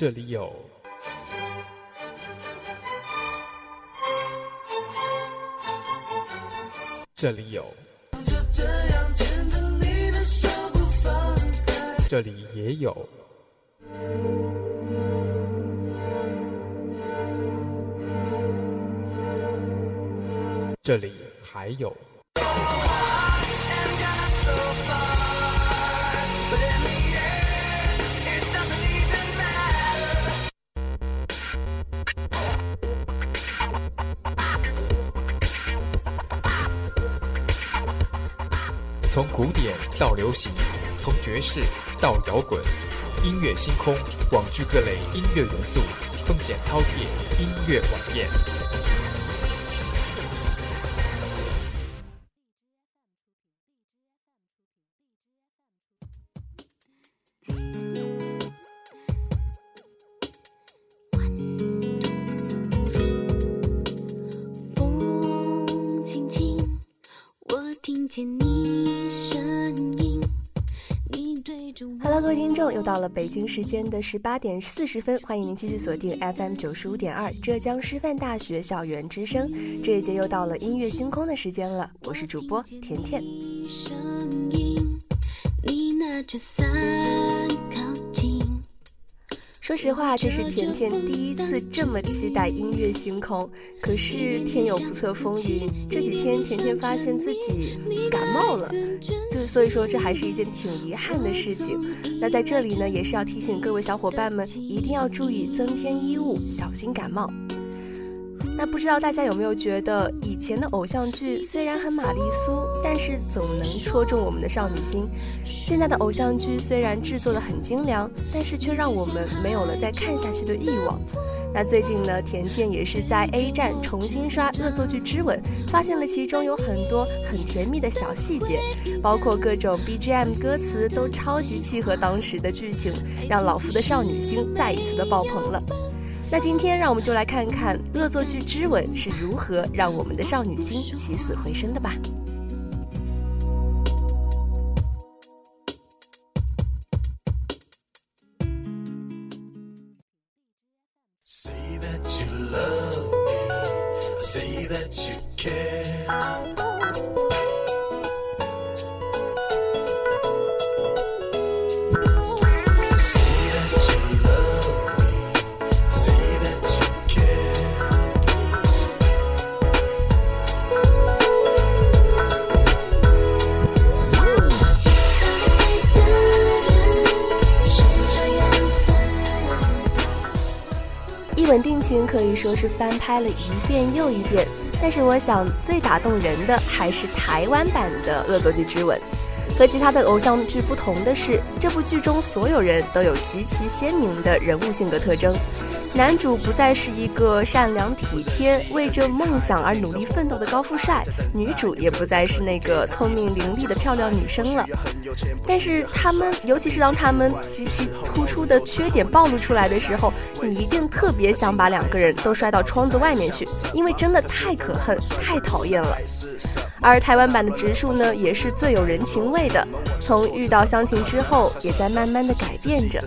这里有。这里有。这里也有。这里还有。从古典到流行，从爵士到摇滚，音乐星空网聚各类音乐元素，风险饕餮音乐晚宴。各位听众，又到了北京时间的十八点四十分，欢迎您继续锁定 FM 九十五点二浙江师范大学校园之声。这一节又到了音乐星空的时间了，我是主播甜甜。说实话，这是甜甜第一次这么期待音乐星空。可是天有不测风云，这几天甜甜发现自己感冒了，就所以说这还是一件挺遗憾的事情。那在这里呢，也是要提醒各位小伙伴们，一定要注意增添衣物，小心感冒。那不知道大家有没有觉得，以前的偶像剧虽然很玛丽苏，但是总能戳中我们的少女心。现在的偶像剧虽然制作的很精良，但是却让我们没有了再看下去的欲望。那最近呢，甜甜也是在 A 站重新刷《恶作剧之吻》，发现了其中有很多很甜蜜的小细节，包括各种 BGM 歌词都超级契合当时的剧情，让老夫的少女心再一次的爆棚了。那今天让我们就来看看《恶作剧之吻》是如何让我们的少女心起死回生的吧。可以说是翻拍了一遍又一遍，但是我想最打动人的还是台湾版的《恶作剧之吻》。和其他的偶像剧不同的是，这部剧中所有人都有极其鲜明的人物性格特征。男主不再是一个善良体贴、为着梦想而努力奋斗的高富帅，女主也不再是那个聪明伶俐的漂亮女生了。但是他们，尤其是当他们极其突出的缺点暴露出来的时候，你一定特别想把两个人都摔到窗子外面去，因为真的太可恨、太讨厌了。而台湾版的植树呢，也是最有人情味的。从遇到湘琴之后，也在慢慢的改变着，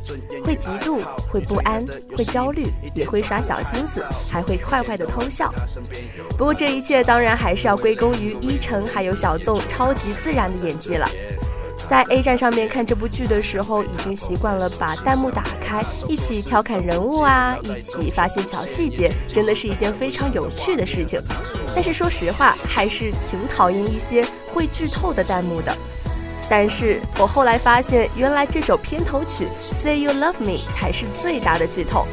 会嫉妒，会不安，会焦虑，也会耍小心思，还会坏坏的偷笑。不过这一切当然还是要归功于依晨还有小纵超级自然的演技了。在 A 站上面看这部剧的时候，已经习惯了把弹幕打开，一起调侃人物啊，一起发现小细节，真的是一件非常有趣的事情。但是说实话，还是挺讨厌一些会剧透的弹幕的。但是我后来发现，原来这首片头曲《Say You Love Me》才是最大的剧透。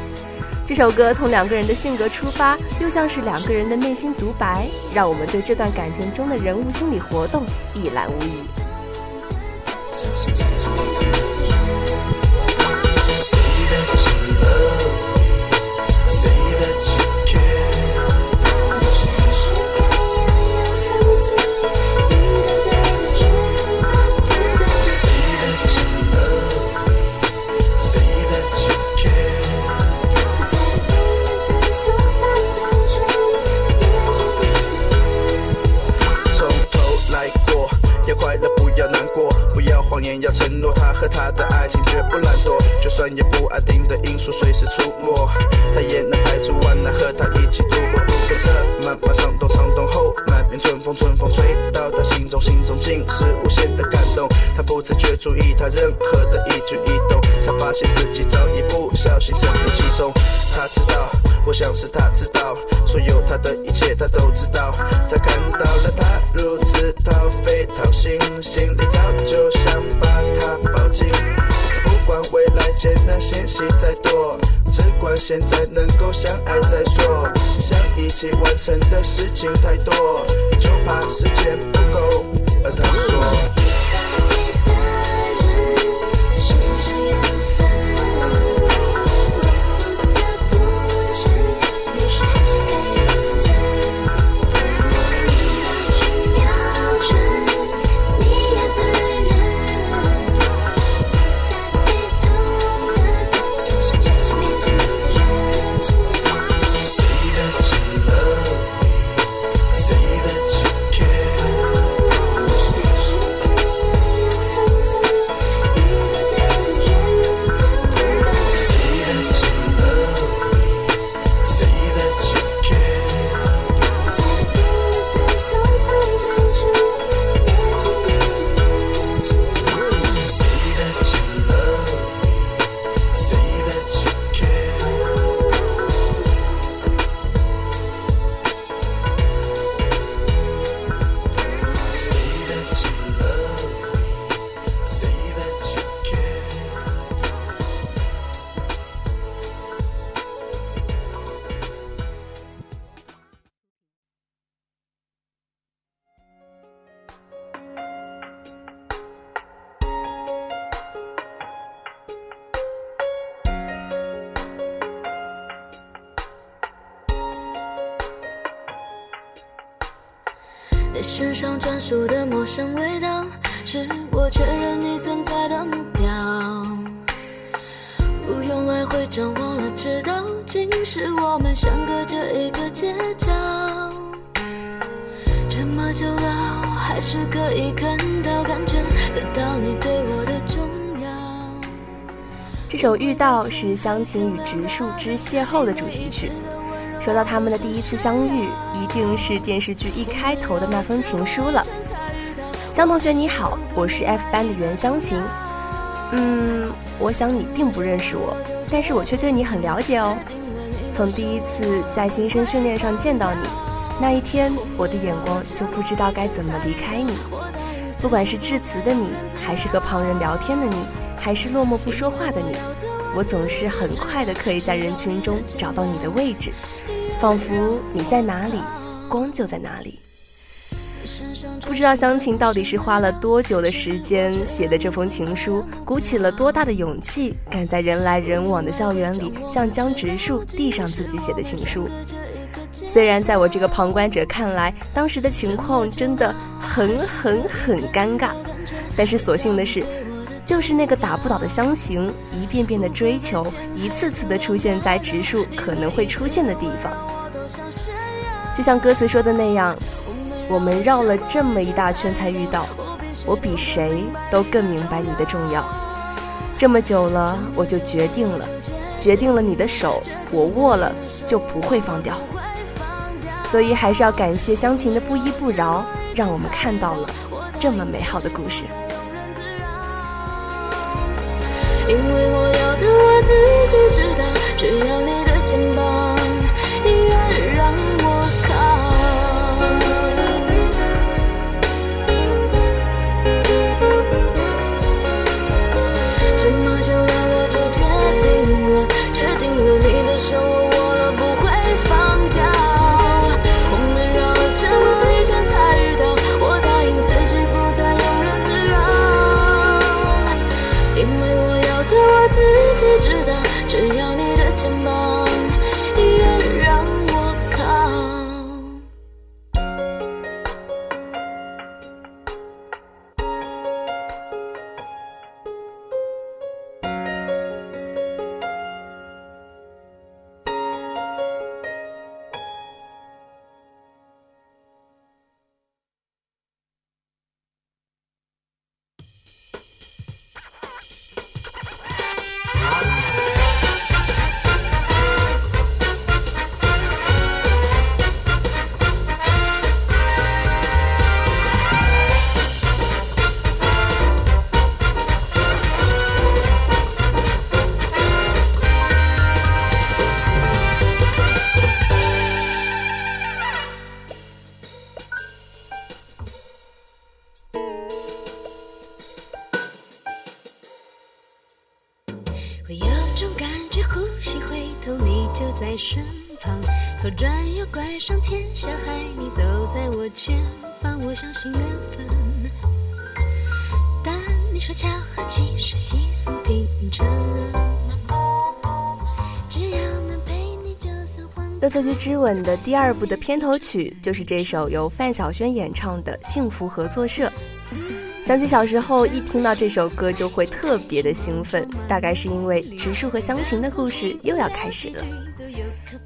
这首歌从两个人的性格出发，又像是两个人的内心独白，让我们对这段感情中的人物心理活动一览无遗。Sometimes it wasn't. 未来艰难险险再多，只管现在能够相爱再说。想一起完成的事情太多，就怕时间不够。而他说。还是可以看到、感觉得到你对我的重要。这首《遇到》是湘琴与植树之邂逅的主题曲。说到他们的第一次相遇，一定是电视剧一开头的那封情书了。江同学你好，我是 F 班的袁湘琴。嗯，我想你并不认识我，但是我却对你很了解哦。从第一次在新生训练上见到你，那一天我的眼光就不知道该怎么离开你。不管是致辞的你，还是和旁人聊天的你，还是落寞不说话的你，我总是很快的可以在人群中找到你的位置，仿佛你在哪里，光就在哪里。不知道湘琴到底是花了多久的时间写的这封情书，鼓起了多大的勇气，敢在人来人往的校园里向江直树递上自己写的情书。虽然在我这个旁观者看来，当时的情况真的很很很尴尬，但是所幸的是，就是那个打不倒的湘琴，一遍遍的追求，一次次的出现在植树可能会出现的地方。就像歌词说的那样，我们绕了这么一大圈才遇到，我比谁都更明白你的重要。这么久了，我就决定了，决定了你的手，我握了就不会放掉。所以还是要感谢湘琴的不依不饶，让我们看到了这么美好的故事。因为我要的我自己知道，只要你的肩膀剧之吻的第二部的片头曲就是这首由范晓萱演唱的《幸福合作社》。想起小时候一听到这首歌就会特别的兴奋，大概是因为植树和湘琴的故事又要开始了。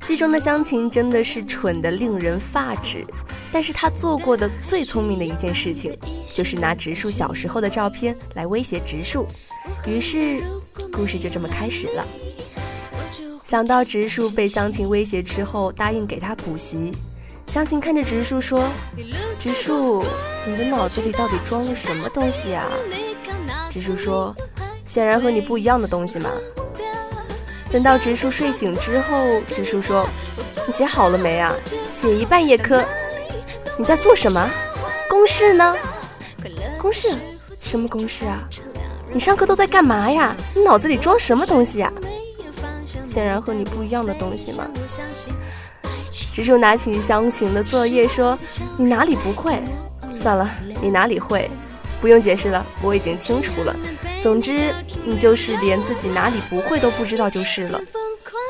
剧中的湘琴真的是蠢得令人发指，但是她做过的最聪明的一件事情，就是拿植树小时候的照片来威胁植树，于是故事就这么开始了。想到植树被湘琴威胁之后答应给他补习，湘琴看着植树说：“植树，你的脑子里到底装了什么东西呀？”植树说：“显然和你不一样的东西嘛。”等到植树睡醒之后，植树说：“你写好了没啊？写一半也可。你在做什么？公式呢？公式？什么公式啊？你上课都在干嘛呀？你脑子里装什么东西呀？”显然和你不一样的东西嘛。植树拿起湘琴的作业说：“你哪里不会？算了，你哪里会？不用解释了，我已经清楚了。总之，你就是连自己哪里不会都不知道就是了。”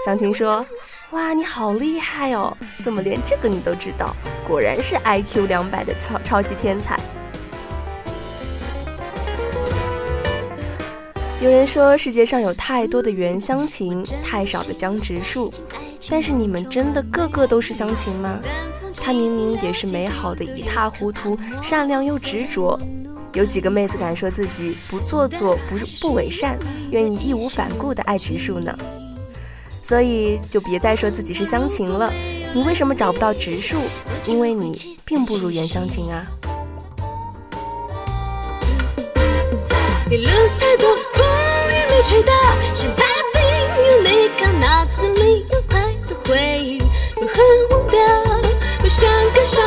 湘琴说：“哇，你好厉害哦！怎么连这个你都知道？果然是 IQ 两百的超超级天才。”有人说世界上有太多的袁湘琴，太少的江直树，但是你们真的个个都是湘琴吗？她明明也是美好的一塌糊涂，善良又执着。有几个妹子敢说自己不做作、不不伪善，愿意义无反顾的爱植树呢？所以就别再说自己是湘琴了。你为什么找不到植树？因为你并不如袁湘琴啊。吹到，像大冰有你看脑子里有太多回忆，如何忘掉？我像个傻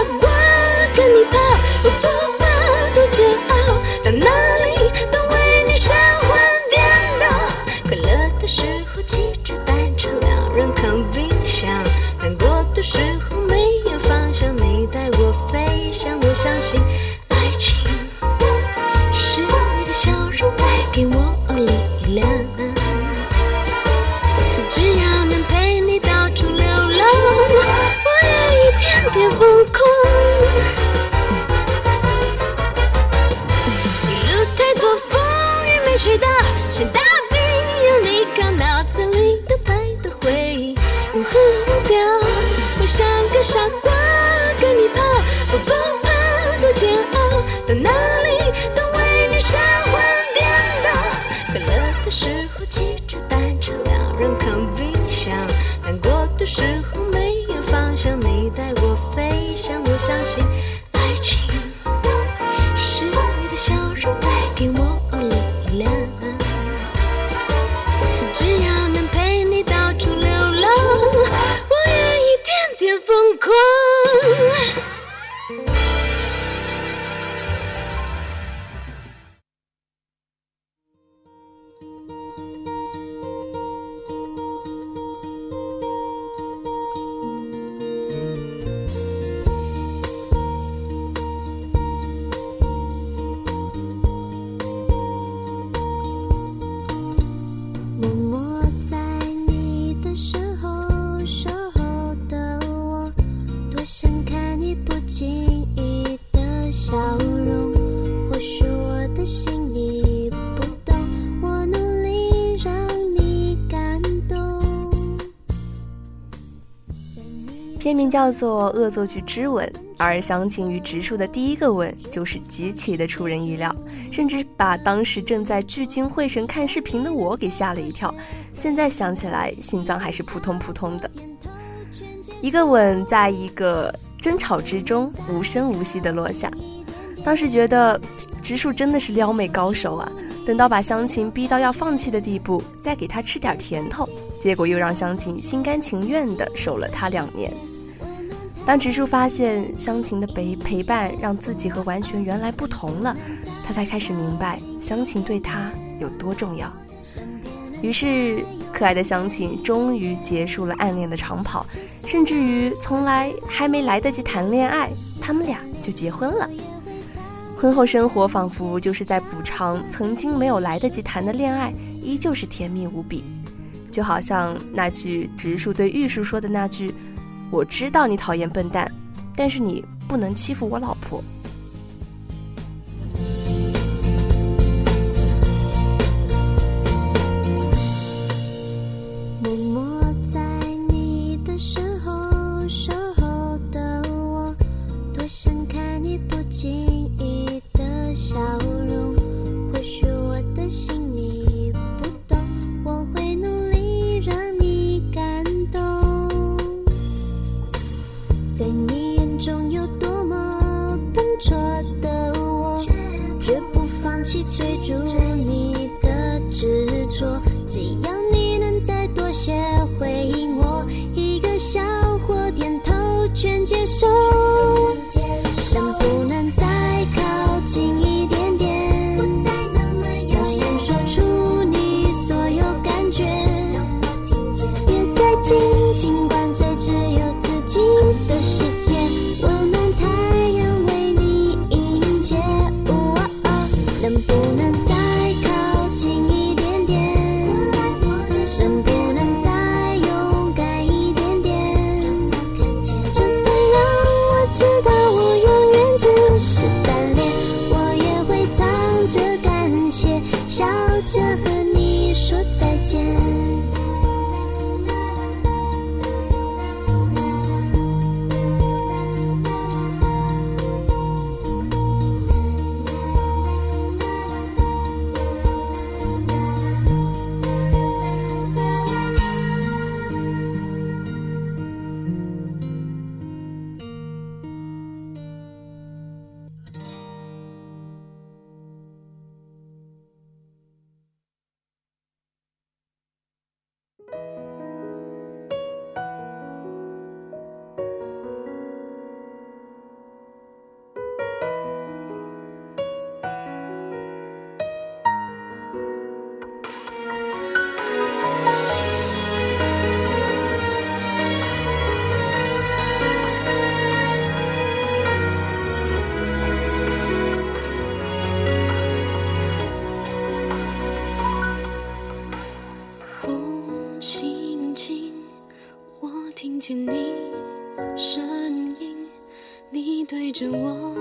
片名叫做《恶作剧之吻》，而湘琴与植树的第一个吻就是极其的出人意料，甚至把当时正在聚精会神看视频的我给吓了一跳。现在想起来，心脏还是扑通扑通的。一个吻，在一个争吵之中无声无息的落下。当时觉得植树真的是撩妹高手啊！等到把湘琴逼到要放弃的地步，再给她吃点甜头，结果又让湘琴心甘情愿地守了他两年。当植树发现湘琴的陪陪伴让自己和完全原来不同了，他才开始明白湘琴对他有多重要。于是可爱的湘琴终于结束了暗恋的长跑，甚至于从来还没来得及谈恋爱，他们俩就结婚了。婚后生活仿佛就是在补偿曾经没有来得及谈的恋爱，依旧是甜蜜无比。就好像那句植树对玉树说的那句：“我知道你讨厌笨蛋，但是你不能欺负我老婆。”要你能再多些回应我，一个笑或点头全接受。对着我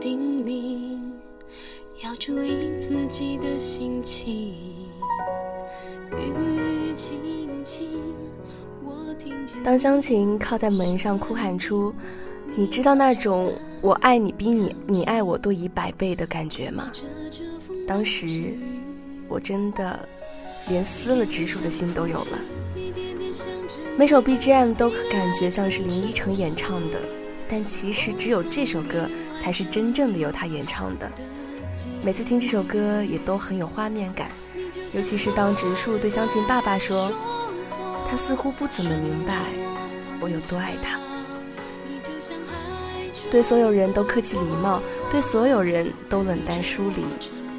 叮咛，要注意自己的心情。雨轻轻，我听见当湘琴靠在门上哭喊出“你知道那种我爱你比你你爱我多一百倍的感觉吗？”当时我真的连撕了直树的心都有了。每首 BGM 都感觉像是林依晨演唱的，但其实只有这首歌才是真正的由他演唱的。每次听这首歌也都很有画面感，尤其是当直树对湘琴爸爸说：“他似乎不怎么明白我有多爱他。”对所有人都客气礼貌，对所有人都冷淡疏离，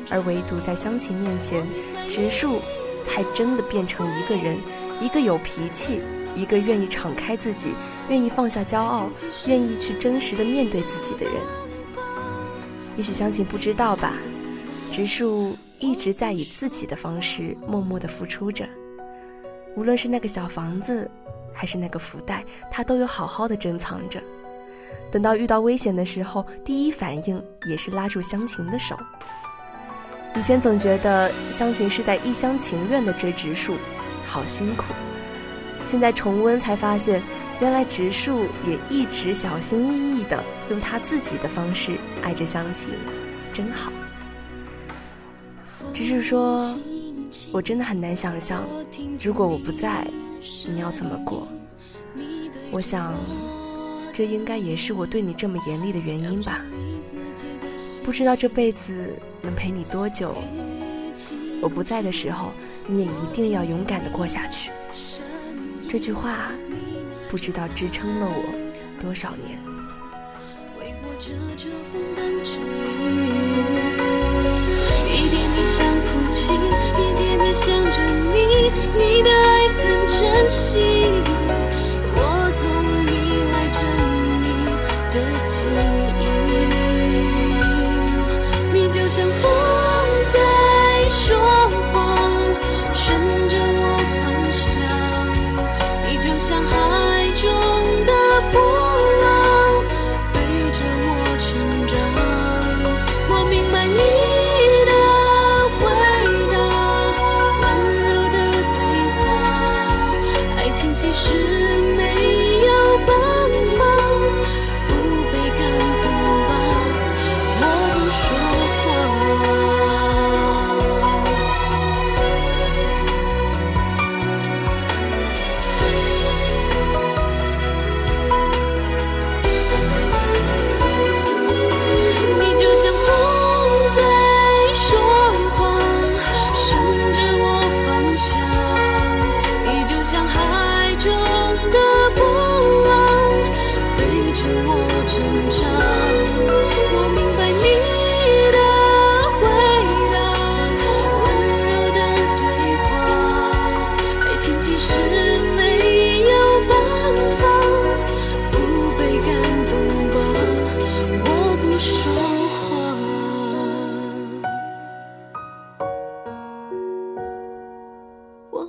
而唯独在湘琴面前，直树才真的变成一个人，一个有脾气，一个愿意敞开自己，愿意放下骄傲，愿意去真实的面对自己的人。也许湘琴不知道吧，直树一直在以自己的方式默默的付出着，无论是那个小房子，还是那个福袋，他都有好好的珍藏着。等到遇到危险的时候，第一反应也是拉住湘琴的手。以前总觉得湘琴是在一厢情愿的追植树，好辛苦。现在重温才发现，原来植树也一直小心翼翼的用他自己的方式爱着湘琴，真好。植树说：“我真的很难想象，如果我不在，你要怎么过？我想。”这应该也是我对你这么严厉的原因吧。不知道这辈子能陪你多久，我不在的时候，你也一定要勇敢的过下去。这句话不知道支撑了我多少年。为我遮着风挡着雨一点点想哭泣一点点想着你你的爱很珍惜。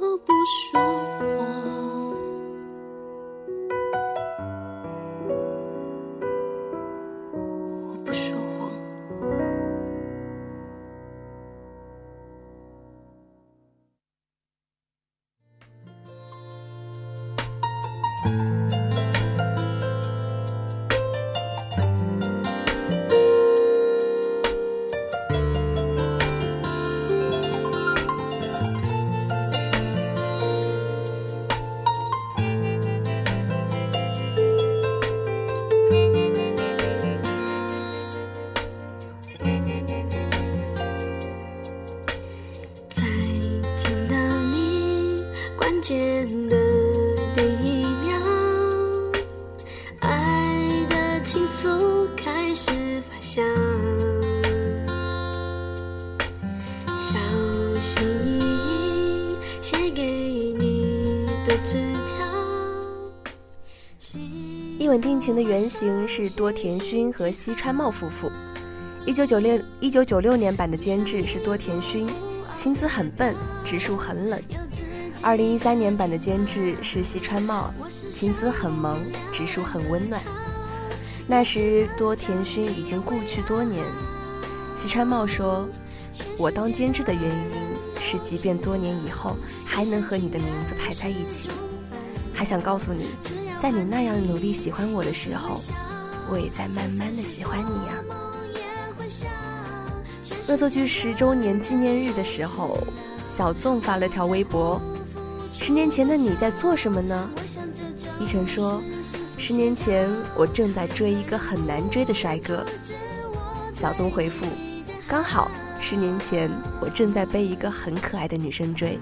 我不说谎，一吻定情的原型是多田薰和西川茂夫妇。一九九六一九九六年版的监制是多田薰，情词很笨，直树很冷。二零一三年版的监制是西川茂，情词很萌，直树很温暖。那时多田薰已经故去多年，西川茂说：“我当监制的原因是，即便多年以后还能和你的名字排在一起，还想告诉你，在你那样努力喜欢我的时候，我也在慢慢的喜欢你呀、恶作剧十周年纪念日的时候，小纵发了条微博：“十年前的你在做什么呢？”依晨说：“十年前我正在追一个很难追的帅哥。”小纵回复：“刚好十年前我正在被一个很可爱的女生追。”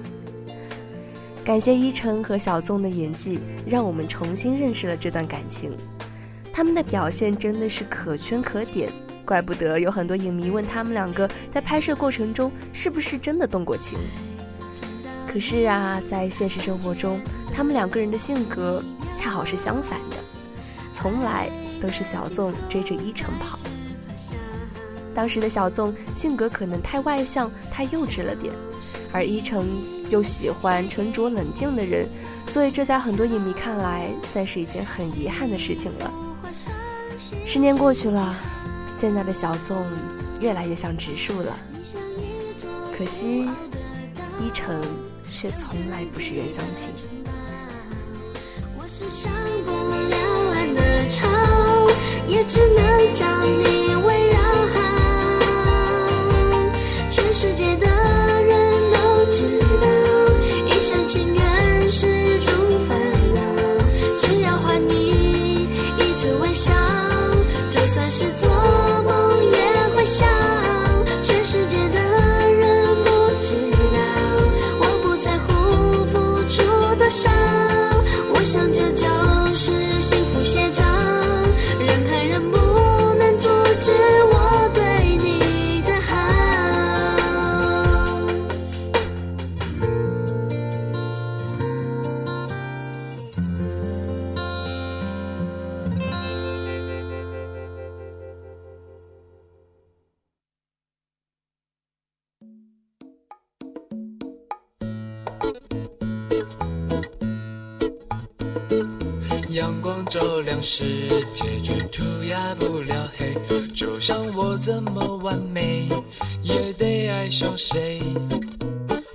感谢依晨和小纵的演技，让我们重新认识了这段感情。他们的表现真的是可圈可点，怪不得有很多影迷问他们两个在拍摄过程中是不是真的动过情。可是啊，在现实生活中，他们两个人的性格恰好是相反的，从来都是小纵追着依晨跑。当时的小纵性格可能太外向、太幼稚了点，而依晨又喜欢沉着冷静的人，所以这在很多影迷看来算是一件很遗憾的事情了。十年过去了，现在的小纵越来越像植树了，可惜依晨却从来不是袁湘琴。也只能将你围绕。世界的人都知道，一厢情愿是种烦恼。只要换你一次微笑，就算是做照亮世界，却涂鸦不了黑。就像我怎么完美，也得爱上谁。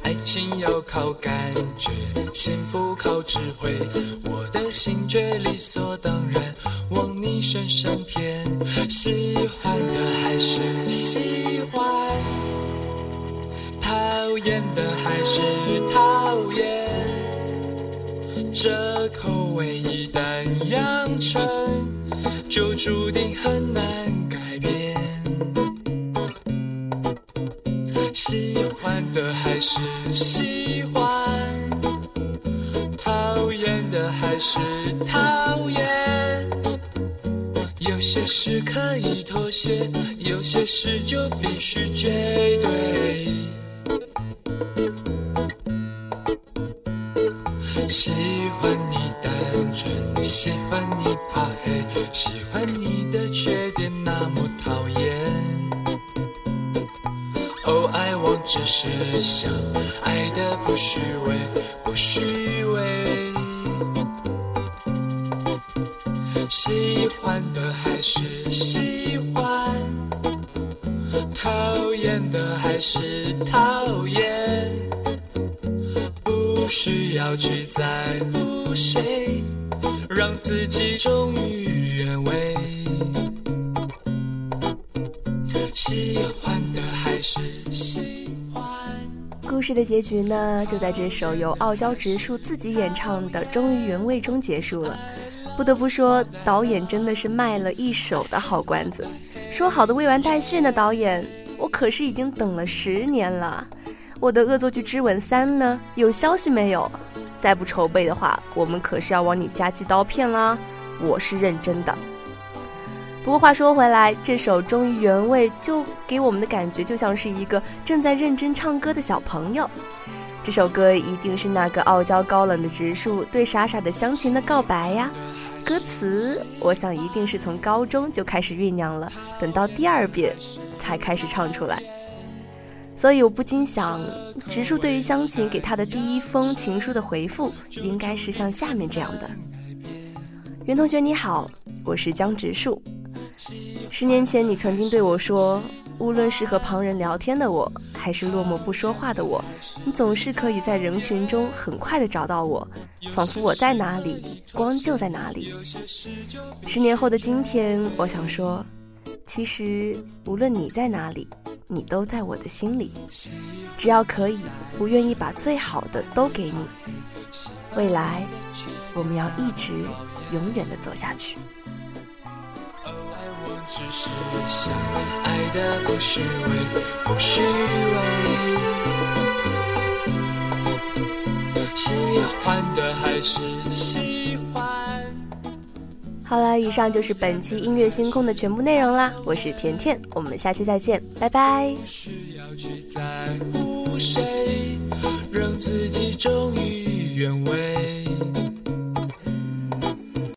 爱情要靠感觉，幸福靠智慧。我的心却理所当然往你身上偏，喜欢的还是喜欢，讨厌的还是讨厌。这口味一旦养成，就注定很难改变。喜欢的还是喜欢，讨厌的还是讨厌。有些事可以妥协，有些事就必须绝对。的结局呢，就在这首由傲娇直树自己演唱的《忠于原味》中结束了。不得不说，导演真的是卖了一手的好关子。说好的未完待续呢，导演，我可是已经等了十年了。我的《恶作剧之吻三》呢，有消息没有？再不筹备的话，我们可是要往你家寄刀片啦！我是认真的。不过话说回来，这首《忠于原味》就给我们的感觉就像是一个正在认真唱歌的小朋友。这首歌一定是那个傲娇高冷的植树对傻傻的湘琴的告白呀。歌词，我想一定是从高中就开始酝酿了，等到第二遍才开始唱出来。所以我不禁想，植树对于湘琴给他的第一封情书的回复，应该是像下面这样的：袁同学你好，我是江植树。十年前你曾经对我说，无论是和旁人聊天的我，还是落寞不说话的我，你总是可以在人群中很快的找到我，仿佛我在哪里，光就在哪里。十年后的今天，我想说，其实无论你在哪里。你都在我的心里，只要可以，我愿意把最好的都给你。未来，我们要一直永远的走下去。只是想爱的不虚伪，不虚伪。喜欢的还是喜欢。好了，以上就是本期音乐星空的全部内容啦。我是甜甜，我们下期再见，拜拜。不需要去在乎谁，让自己忠于原味。